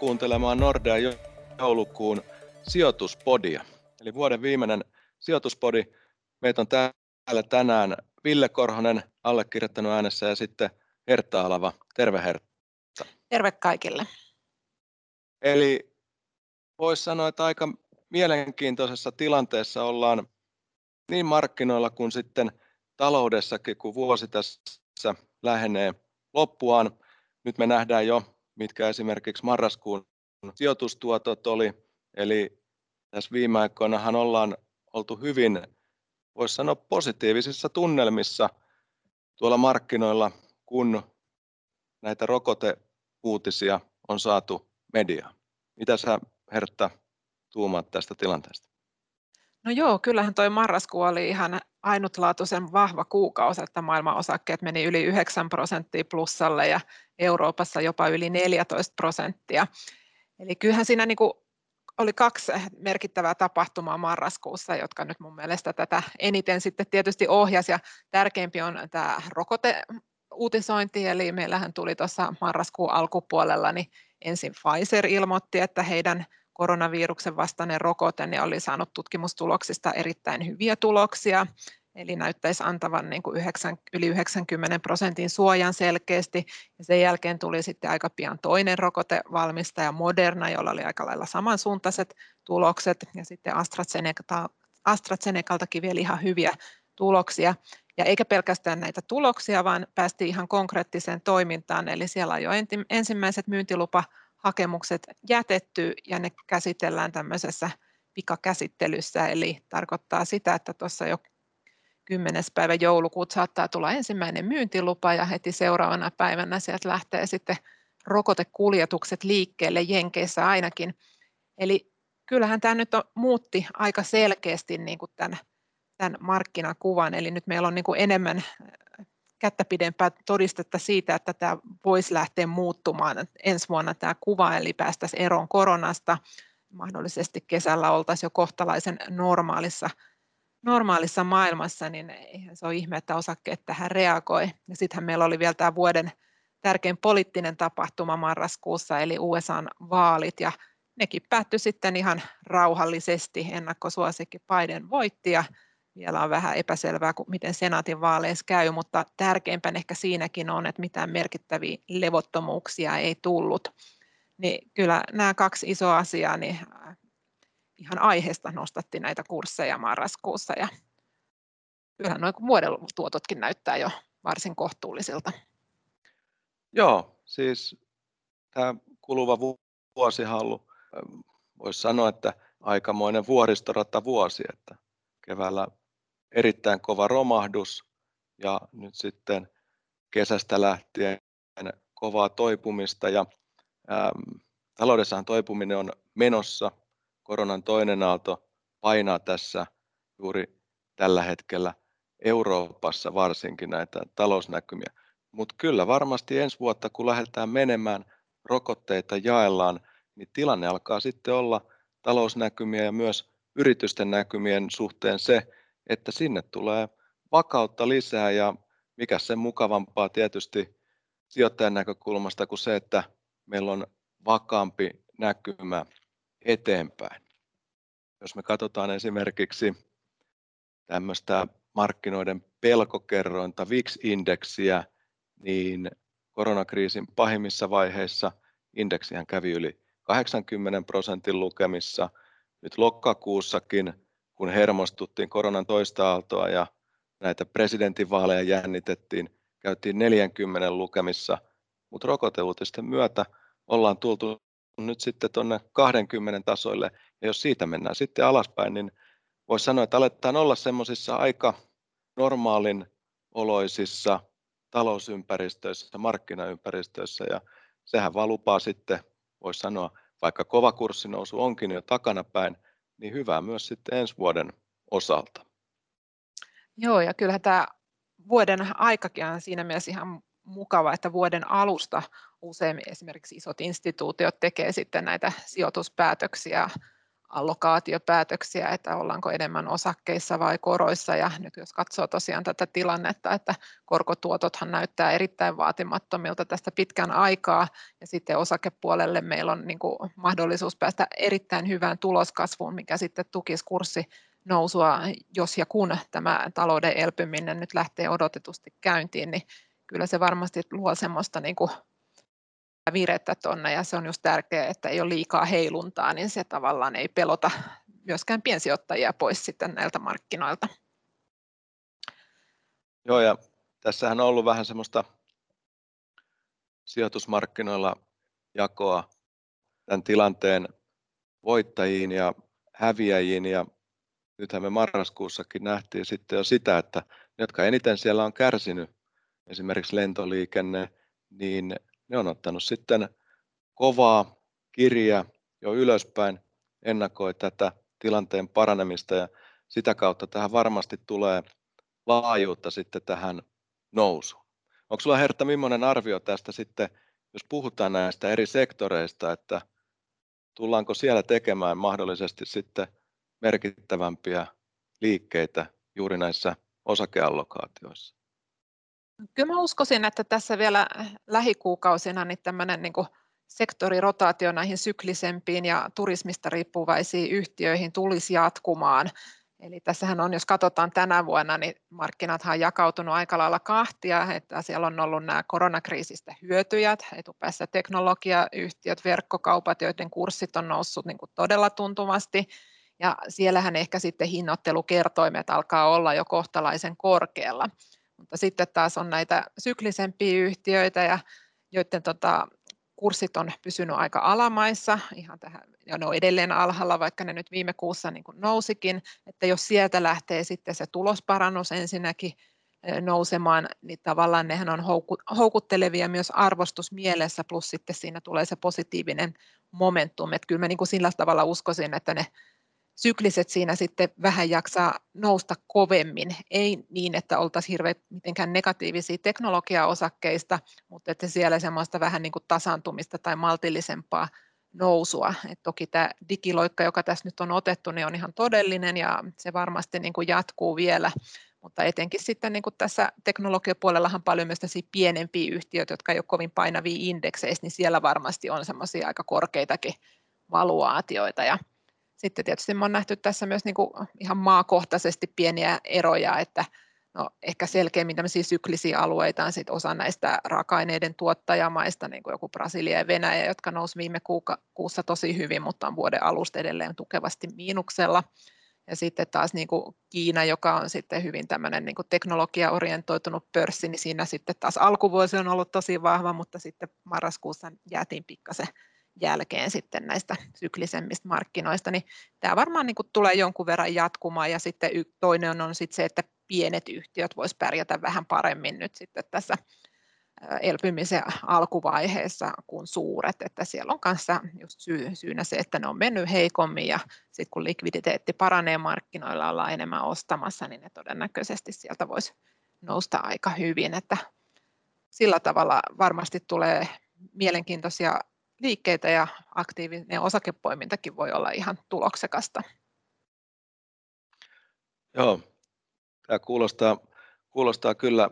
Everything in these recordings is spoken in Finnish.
kuuntelemaan Nordea joulukuun sijoituspodia. Eli vuoden viimeinen sijoituspodi. Meitä on täällä tänään Ville Korhonen, allekirjoittanut äänessä ja sitten Hertta Alava. Terve Hertta. Terve kaikille. Eli voisi sanoa, että aika mielenkiintoisessa tilanteessa ollaan niin markkinoilla kuin sitten taloudessakin, kun vuosi tässä lähenee loppuaan. Nyt me nähdään jo, mitkä esimerkiksi marraskuun sijoitustuotot oli, eli tässä viime aikoinahan ollaan oltu hyvin, voisi sanoa positiivisissa tunnelmissa tuolla markkinoilla, kun näitä rokoteuutisia on saatu mediaan. Mitä sä Hertta tuumaat tästä tilanteesta? No joo, kyllähän toi marraskuu oli ihan ainutlaatuisen vahva kuukausi, että maailman osakkeet meni yli 9 prosenttia plussalle ja Euroopassa jopa yli 14 prosenttia. Eli kyllähän siinä niin kuin oli kaksi merkittävää tapahtumaa marraskuussa, jotka nyt mun mielestä tätä eniten sitten tietysti ohjasi. Ja tärkeimpi on tämä rokote uutisointi, eli meillähän tuli tuossa marraskuun alkupuolella, niin ensin Pfizer ilmoitti, että heidän koronaviruksen vastainen rokote niin oli saanut tutkimustuloksista erittäin hyviä tuloksia, eli näyttäisi antavan niin kuin 9, yli 90 prosentin suojan selkeästi. Ja sen jälkeen tuli sitten aika pian toinen rokotevalmistaja Moderna, jolla oli aika lailla samansuuntaiset tulokset, ja sitten AstraZeneca, AstraZenecaltakin vielä ihan hyviä tuloksia. Ja eikä pelkästään näitä tuloksia, vaan päästiin ihan konkreettiseen toimintaan, eli siellä on jo ensimmäiset myyntilupahakemukset jätetty ja ne käsitellään tämmöisessä pikakäsittelyssä, eli tarkoittaa sitä, että tuossa jo 10. päivä joulukuuta saattaa tulla ensimmäinen myyntilupa ja heti seuraavana päivänä sieltä lähtee sitten rokotekuljetukset liikkeelle Jenkeissä ainakin. Eli kyllähän tämä nyt on, muutti aika selkeästi niin kuin tämän tämän markkinakuvan. Eli nyt meillä on niin kuin enemmän kättä pidempää todistetta siitä, että tämä voisi lähteä muuttumaan ensi vuonna tämä kuva, eli päästäisiin eroon koronasta. Mahdollisesti kesällä oltaisiin jo kohtalaisen normaalissa, normaalissa maailmassa, niin eihän se ole ihme, että osakkeet tähän reagoi. Ja sittenhän meillä oli vielä tämä vuoden tärkein poliittinen tapahtuma marraskuussa, eli USAn vaalit, ja nekin päättyi sitten ihan rauhallisesti. Ennakkosuosikki Biden voitti, ja vielä on vähän epäselvää, miten senaatin vaaleissa käy, mutta tärkeimpänä ehkä siinäkin on, että mitään merkittäviä levottomuuksia ei tullut. Niin kyllä nämä kaksi isoa asiaa niin äh, ihan aiheesta nostatti näitä kursseja marraskuussa ja kyllähän nuo vuoden tuototkin näyttää jo varsin kohtuullisilta. Joo, siis tämä kuluva vuosi on ollut, voisi sanoa, että aikamoinen vuoristorata vuosi, että keväällä erittäin kova romahdus ja nyt sitten kesästä lähtien kovaa toipumista ja äm, taloudessahan toipuminen on menossa. Koronan toinen aalto painaa tässä juuri tällä hetkellä Euroopassa varsinkin näitä talousnäkymiä. Mutta kyllä varmasti ensi vuotta, kun lähdetään menemään, rokotteita jaellaan, niin tilanne alkaa sitten olla talousnäkymiä ja myös yritysten näkymien suhteen se, että sinne tulee vakautta lisää ja mikä sen mukavampaa tietysti sijoittajan näkökulmasta kuin se, että meillä on vakaampi näkymä eteenpäin. Jos me katsotaan esimerkiksi tämmöistä markkinoiden pelkokerrointa VIX-indeksiä, niin koronakriisin pahimmissa vaiheissa indeksihän kävi yli 80 prosentin lukemissa. Nyt lokakuussakin kun hermostuttiin koronan toista aaltoa ja näitä presidentinvaaleja jännitettiin, käytiin 40 lukemissa, mutta rokoteuutisten myötä ollaan tultu nyt sitten tuonne 20 tasoille, ja jos siitä mennään sitten alaspäin, niin voisi sanoa, että aletaan olla semmoisissa aika normaalin oloisissa talousympäristöissä, markkinaympäristöissä, ja sehän vaan lupaa sitten, voisi sanoa, vaikka kova kurssinousu onkin jo takanapäin, niin hyvää myös sitten ensi vuoden osalta. Joo, ja kyllähän tämä vuoden aikakin on siinä mielessä ihan mukava, että vuoden alusta usein esimerkiksi isot instituutiot tekee sitten näitä sijoituspäätöksiä allokaatiopäätöksiä, että ollaanko enemmän osakkeissa vai koroissa. Ja nyt jos katsoo tosiaan tätä tilannetta, että korkotuotothan näyttää erittäin vaatimattomilta tästä pitkän aikaa, ja sitten osakepuolelle meillä on niin kuin mahdollisuus päästä erittäin hyvään tuloskasvuun, mikä sitten tukisi kurssi nousua, jos ja kun tämä talouden elpyminen nyt lähtee odotetusti käyntiin, niin kyllä se varmasti luo semmoista niin kuin virettä tuonne ja se on just tärkeää, että ei ole liikaa heiluntaa, niin se tavallaan ei pelota myöskään piensijoittajia pois sitten näiltä markkinoilta. Joo ja tässähän on ollut vähän semmoista sijoitusmarkkinoilla jakoa tämän tilanteen voittajiin ja häviäjiin ja nythän me marraskuussakin nähtiin sitten jo sitä, että ne, jotka eniten siellä on kärsinyt, esimerkiksi lentoliikenne, niin ne on ottanut sitten kovaa kirjaa jo ylöspäin, ennakoi tätä tilanteen paranemista ja sitä kautta tähän varmasti tulee laajuutta sitten tähän nousuun. Onko sulla Hertta, millainen arvio tästä sitten, jos puhutaan näistä eri sektoreista, että tullaanko siellä tekemään mahdollisesti sitten merkittävämpiä liikkeitä juuri näissä osakeallokaatioissa? Kyllä mä uskoisin, että tässä vielä lähikuukausina niin tämmöinen niin sektorirotaatio näihin syklisempiin ja turismista riippuvaisiin yhtiöihin tulisi jatkumaan. Eli tässähän on, jos katsotaan tänä vuonna, niin markkinat on jakautunut aika lailla kahtia, että siellä on ollut nämä koronakriisistä hyötyjät, etupäässä teknologiayhtiöt, verkkokaupat, joiden kurssit on noussut niin kuin todella tuntuvasti, ja siellähän ehkä sitten hinnoittelukertoimet alkaa olla jo kohtalaisen korkealla. Mutta sitten taas on näitä syklisempiä yhtiöitä, ja joiden tota, kurssit on pysynyt aika alamaissa, ihan tähän, ja ne on edelleen alhaalla, vaikka ne nyt viime kuussa niin kuin nousikin, että jos sieltä lähtee sitten se tulosparannus ensinnäkin nousemaan, niin tavallaan nehän on houkuttelevia myös arvostusmielessä, plus sitten siinä tulee se positiivinen momentum, että kyllä mä niin kuin sillä tavalla uskoisin, että ne sykliset siinä sitten vähän jaksaa nousta kovemmin. Ei niin, että oltaisiin hirveän mitenkään negatiivisia teknologiaosakkeista, mutta että siellä semmoista vähän niin kuin tasaantumista tai maltillisempaa nousua. Et toki tämä digiloikka, joka tässä nyt on otettu, niin on ihan todellinen ja se varmasti niin kuin jatkuu vielä, mutta etenkin sitten niin kuin tässä teknologiapuolellahan paljon myös pienempiä yhtiöitä, jotka ei ole kovin painavia indekseissä, niin siellä varmasti on semmoisia aika korkeitakin valuaatioita ja sitten tietysti on nähty tässä myös niin kuin ihan maakohtaisesti pieniä eroja, että no ehkä selkeämmin tämmöisiä syklisiä alueita on sitten osa näistä raaka-aineiden tuottajamaista, niin kuin joku Brasilia ja Venäjä, jotka nousi viime kuuka, kuussa tosi hyvin, mutta on vuoden alusta edelleen tukevasti miinuksella. Ja sitten taas niin kuin Kiina, joka on sitten hyvin tämmöinen niin kuin teknologiaorientoitunut pörssi, niin siinä sitten taas alkuvuosi on ollut tosi vahva, mutta sitten marraskuussa jäätiin pikkasen jälkeen sitten näistä syklisemmistä markkinoista, niin tämä varmaan niin kuin tulee jonkun verran jatkumaan. Ja sitten toinen on sitten se, että pienet yhtiöt vois pärjätä vähän paremmin nyt sitten tässä elpymisen alkuvaiheessa kuin suuret, että siellä on kanssa just syy, syynä se, että ne on mennyt heikommin ja sitten kun likviditeetti paranee markkinoilla, ollaan enemmän ostamassa, niin ne todennäköisesti sieltä voisi nousta aika hyvin, että sillä tavalla varmasti tulee mielenkiintoisia liikkeitä ja aktiivinen osakepoimintakin voi olla ihan tuloksekasta. Joo, tämä kuulostaa, kuulostaa kyllä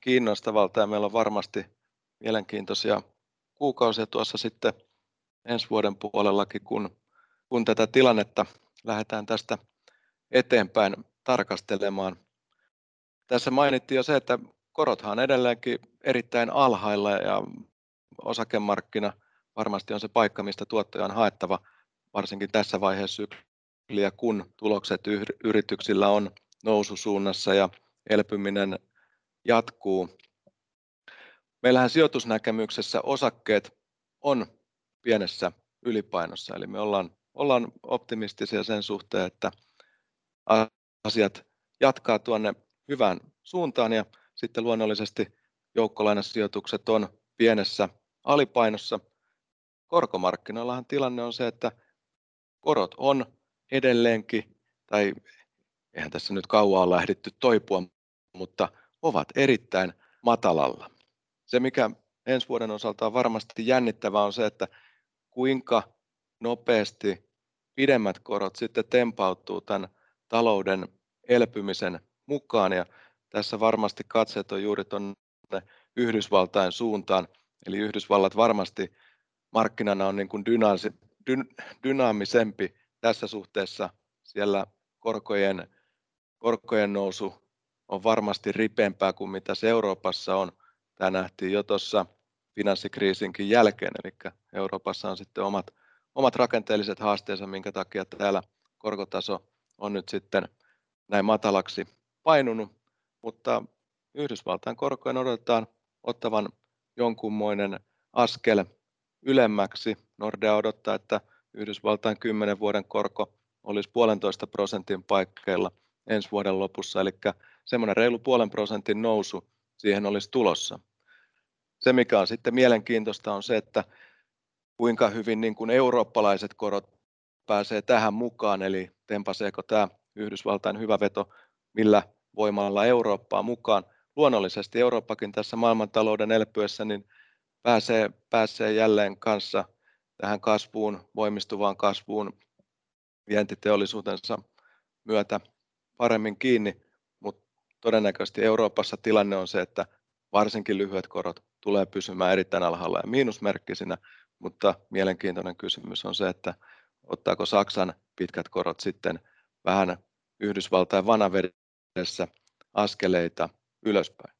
kiinnostavalta ja meillä on varmasti mielenkiintoisia kuukausia tuossa sitten ensi vuoden puolellakin, kun, kun tätä tilannetta lähdetään tästä eteenpäin tarkastelemaan. Tässä mainittiin jo se, että korothan edelleenkin erittäin alhailla ja osakemarkkina varmasti on se paikka, mistä tuottoja on haettava, varsinkin tässä vaiheessa sykliä, kun tulokset yrityksillä on noususuunnassa ja elpyminen jatkuu. Meillähän sijoitusnäkemyksessä osakkeet on pienessä ylipainossa, eli me ollaan, ollaan optimistisia sen suhteen, että asiat jatkaa tuonne hyvään suuntaan ja sitten luonnollisesti joukkolainasijoitukset on pienessä alipainossa korkomarkkinoillahan tilanne on se, että korot on edelleenkin, tai eihän tässä nyt kauan ole lähdetty toipua, mutta ovat erittäin matalalla. Se, mikä ensi vuoden osalta on varmasti jännittävää, on se, että kuinka nopeasti pidemmät korot sitten tempautuu tämän talouden elpymisen mukaan ja tässä varmasti katseet on juuri tuonne Yhdysvaltain suuntaan. Eli Yhdysvallat varmasti markkinana on niin kuin dynaasi, dy, dynaamisempi tässä suhteessa. Siellä korkojen, korkojen nousu on varmasti ripeämpää kuin mitä se Euroopassa on. Tämä nähtiin jo tuossa finanssikriisinkin jälkeen, eli Euroopassa on sitten omat, omat rakenteelliset haasteensa, minkä takia täällä korkotaso on nyt sitten näin matalaksi painunut, mutta Yhdysvaltain korkojen odotetaan ottavan jonkunmoinen askel ylemmäksi. Nordea odottaa, että Yhdysvaltain 10 vuoden korko olisi puolentoista prosentin paikkeilla ensi vuoden lopussa, eli semmoinen reilu puolen prosentin nousu siihen olisi tulossa. Se, mikä on sitten mielenkiintoista, on se, että kuinka hyvin niin kuin eurooppalaiset korot pääsee tähän mukaan, eli tempaseeko tämä Yhdysvaltain hyvä veto millä voimalla Eurooppaa mukaan. Luonnollisesti Eurooppakin tässä maailmantalouden elpyessä niin pääsee, pääsee jälleen kanssa tähän kasvuun, voimistuvaan kasvuun vientiteollisuutensa myötä paremmin kiinni, mutta todennäköisesti Euroopassa tilanne on se, että varsinkin lyhyet korot tulee pysymään erittäin alhaalla ja miinusmerkkisinä, mutta mielenkiintoinen kysymys on se, että ottaako Saksan pitkät korot sitten vähän Yhdysvaltain vanavedessä askeleita ylöspäin.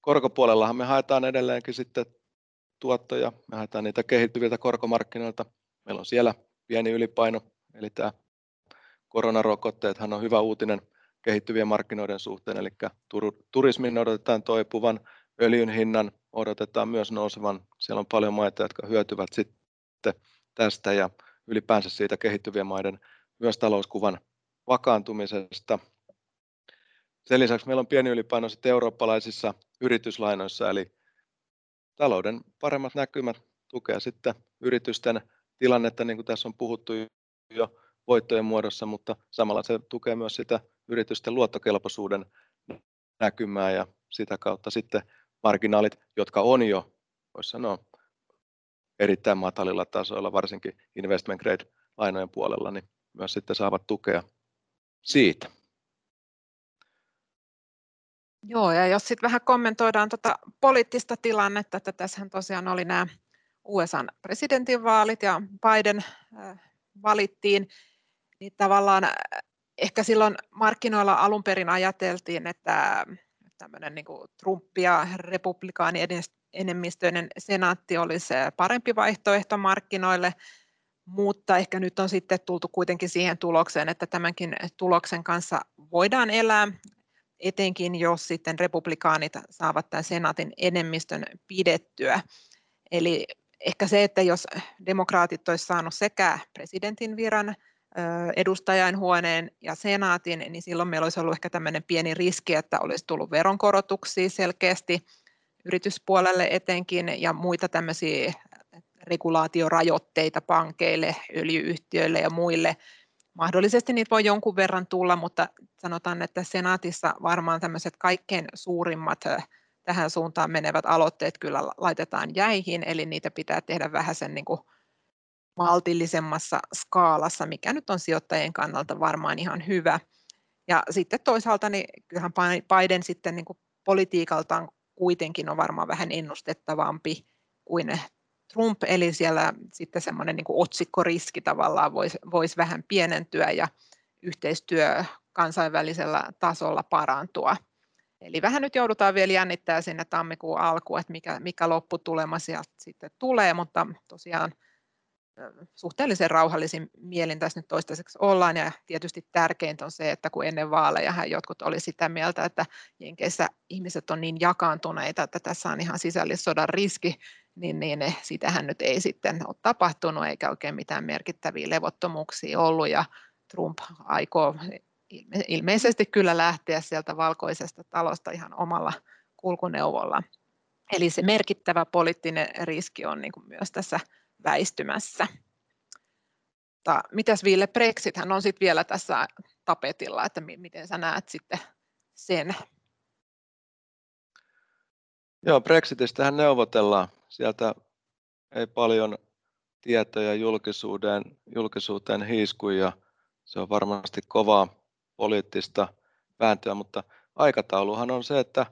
Korkopuolellahan me haetaan edelleenkin sitten tuottoja, me haetaan niitä kehittyviltä korkomarkkinoilta. Meillä on siellä pieni ylipaino, eli tämä koronarokotteethan on hyvä uutinen kehittyvien markkinoiden suhteen, eli turismin odotetaan toipuvan, öljyn hinnan odotetaan myös nousevan. Siellä on paljon maita, jotka hyötyvät sitten tästä ja ylipäänsä siitä kehittyvien maiden myös talouskuvan vakaantumisesta. Sen lisäksi meillä on pieni ylipaino sitten eurooppalaisissa yrityslainoissa, eli talouden paremmat näkymät tukea sitten yritysten tilannetta, niin kuin tässä on puhuttu jo voittojen muodossa, mutta samalla se tukee myös sitä yritysten luottokelpoisuuden näkymää ja sitä kautta sitten marginaalit, jotka on jo, voisi sanoa, erittäin matalilla tasoilla, varsinkin investment grade lainojen puolella, niin myös sitten saavat tukea siitä. Joo, ja jos sitten vähän kommentoidaan tuota poliittista tilannetta, että tässähän tosiaan oli nämä USAn presidentinvaalit ja Biden valittiin, niin tavallaan ehkä silloin markkinoilla alun perin ajateltiin, että tämmöinen niin Trump ja republikaani enemmistöinen senaatti olisi parempi vaihtoehto markkinoille, mutta ehkä nyt on sitten tultu kuitenkin siihen tulokseen, että tämänkin tuloksen kanssa voidaan elää, etenkin jos sitten republikaanit saavat tämän senaatin enemmistön pidettyä. Eli ehkä se, että jos demokraatit olisivat saaneet sekä presidentin viran, edustajainhuoneen ja senaatin, niin silloin meillä olisi ollut ehkä tämmöinen pieni riski, että olisi tullut veronkorotuksia selkeästi yrityspuolelle etenkin ja muita tämmöisiä regulaatiorajoitteita pankeille, öljyyhtiöille ja muille. Mahdollisesti niitä voi jonkun verran tulla, mutta sanotaan, että senaatissa varmaan tämmöiset kaikkein suurimmat tähän suuntaan menevät aloitteet kyllä laitetaan jäihin, eli niitä pitää tehdä vähän sen niin kuin maltillisemmassa skaalassa, mikä nyt on sijoittajien kannalta varmaan ihan hyvä. Ja sitten toisaalta niin kyllähän Biden sitten niin kuin politiikaltaan kuitenkin on varmaan vähän ennustettavampi kuin Trump, eli siellä sitten semmoinen niin otsikkoriski tavallaan voisi, voisi vähän pienentyä ja yhteistyö kansainvälisellä tasolla parantua. Eli vähän nyt joudutaan vielä jännittää sinne tammikuun alkuun, että mikä, mikä lopputulema sieltä sitten tulee, mutta tosiaan suhteellisen rauhallisin mielin tässä nyt toistaiseksi ollaan ja tietysti tärkeintä on se, että kun ennen vaaleja jotkut oli sitä mieltä, että Jenkeissä ihmiset on niin jakaantuneita, että tässä on ihan sisällissodan riski, niin, niin sitähän nyt ei sitten ole tapahtunut eikä oikein mitään merkittäviä levottomuuksia ollut ja Trump aikoo ilmeisesti kyllä lähteä sieltä valkoisesta talosta ihan omalla kulkuneuvolla. Eli se merkittävä poliittinen riski on niin kuin myös tässä väistymässä. Mutta mitäs Ville, Brexithän on sitten vielä tässä tapetilla, että miten sä näet sitten sen? Joo, Brexitistähän neuvotellaan. Sieltä ei paljon tietoja julkisuuteen, julkisuuteen hiiskui ja se on varmasti kovaa poliittista vääntöä, mutta aikatauluhan on se, että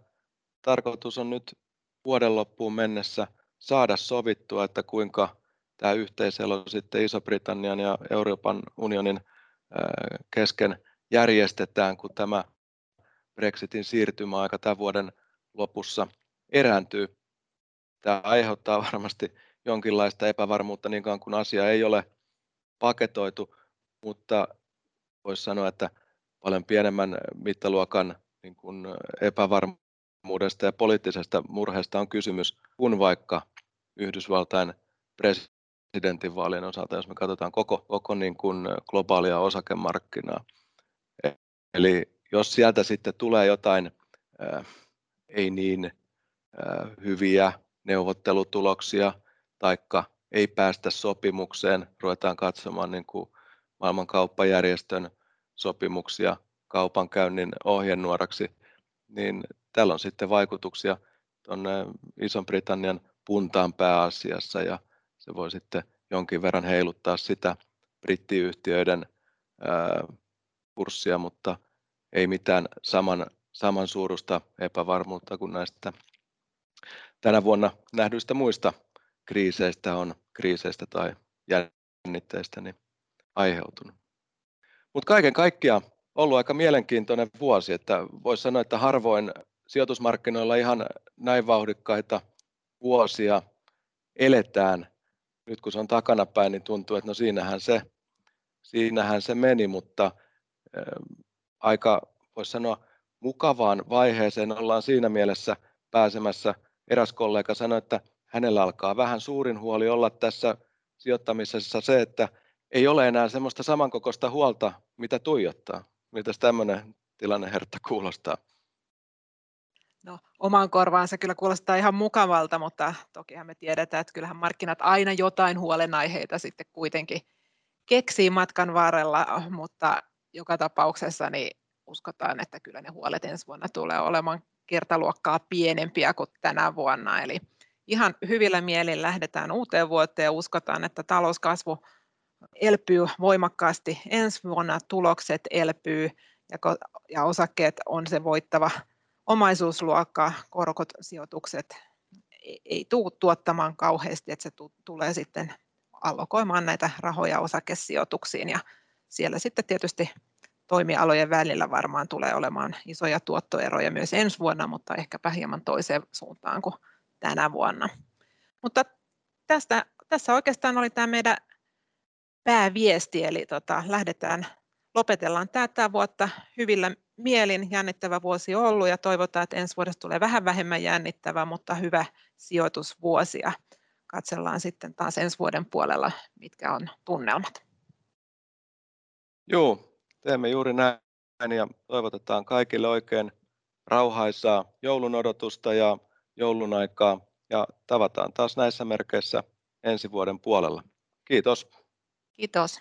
tarkoitus on nyt vuoden loppuun mennessä saada sovittua, että kuinka tämä yhteiselo sitten Iso-Britannian ja Euroopan unionin kesken järjestetään, kun tämä Brexitin siirtymäaika tämän vuoden lopussa erääntyy. Tämä aiheuttaa varmasti jonkinlaista epävarmuutta niin kauan kuin asia ei ole paketoitu, mutta voisi sanoa, että paljon pienemmän mittaluokan niin kuin epävarmuudesta ja poliittisesta murheesta on kysymys kuin vaikka Yhdysvaltain presidentinvaalien osalta, jos me katsotaan koko, koko niin kuin globaalia osakemarkkinaa. Eli jos sieltä sitten tulee jotain ei niin hyviä neuvottelutuloksia, taikka ei päästä sopimukseen, ruvetaan katsomaan niin kuin maailmankauppajärjestön sopimuksia kaupankäynnin ohjenuoraksi, niin tällä on sitten vaikutuksia tuonne Ison-Britannian puntaan pääasiassa ja se voi sitten jonkin verran heiluttaa sitä brittiyhtiöiden kurssia, mutta ei mitään saman, saman suurusta epävarmuutta kuin näistä tänä vuonna nähdyistä muista kriiseistä on kriiseistä tai jännitteistä niin aiheutunut. Mutta kaiken kaikkiaan ollut aika mielenkiintoinen vuosi, että voisi sanoa, että harvoin sijoitusmarkkinoilla ihan näin vauhdikkaita vuosia eletään. Nyt kun se on takanapäin, niin tuntuu, että no siinähän se, siinähän se meni, mutta ä, aika, voisi sanoa, mukavaan vaiheeseen ollaan siinä mielessä pääsemässä. Eräs kollega sanoi, että hänellä alkaa vähän suurin huoli olla tässä sijoittamisessa se, että ei ole enää semmoista samankokoista huolta, mitä tuijottaa. Miltä tämmöinen tilanne Hertta kuulostaa? No, omaan korvaan se kyllä kuulostaa ihan mukavalta, mutta tokihan me tiedetään, että kyllähän markkinat aina jotain huolenaiheita sitten kuitenkin keksii matkan varrella, mutta joka tapauksessa niin uskotaan, että kyllä ne huolet ensi vuonna tulee olemaan kertaluokkaa pienempiä kuin tänä vuonna. Eli ihan hyvillä mielin lähdetään uuteen vuoteen ja uskotaan, että talouskasvu elpyy voimakkaasti ensi vuonna, tulokset elpyy ja, osakkeet on se voittava omaisuusluokka, korkot, sijoitukset ei, tule tuottamaan kauheasti, että se tu, tulee sitten allokoimaan näitä rahoja osakesijoituksiin ja siellä sitten tietysti toimialojen välillä varmaan tulee olemaan isoja tuottoeroja myös ensi vuonna, mutta ehkäpä hieman toiseen suuntaan kuin tänä vuonna. Mutta tästä, tässä oikeastaan oli tämä meidän pääviesti, eli tota, lähdetään, lopetellaan tätä vuotta hyvillä mielin. Jännittävä vuosi ollut ja toivotaan, että ensi vuodesta tulee vähän vähemmän jännittävä, mutta hyvä sijoitusvuosi ja katsellaan sitten taas ensi vuoden puolella, mitkä on tunnelmat. Joo, teemme juuri näin ja toivotetaan kaikille oikein rauhaisaa joulun odotusta ja joulun aikaa ja tavataan taas näissä merkeissä ensi vuoden puolella. Kiitos. Kiitos.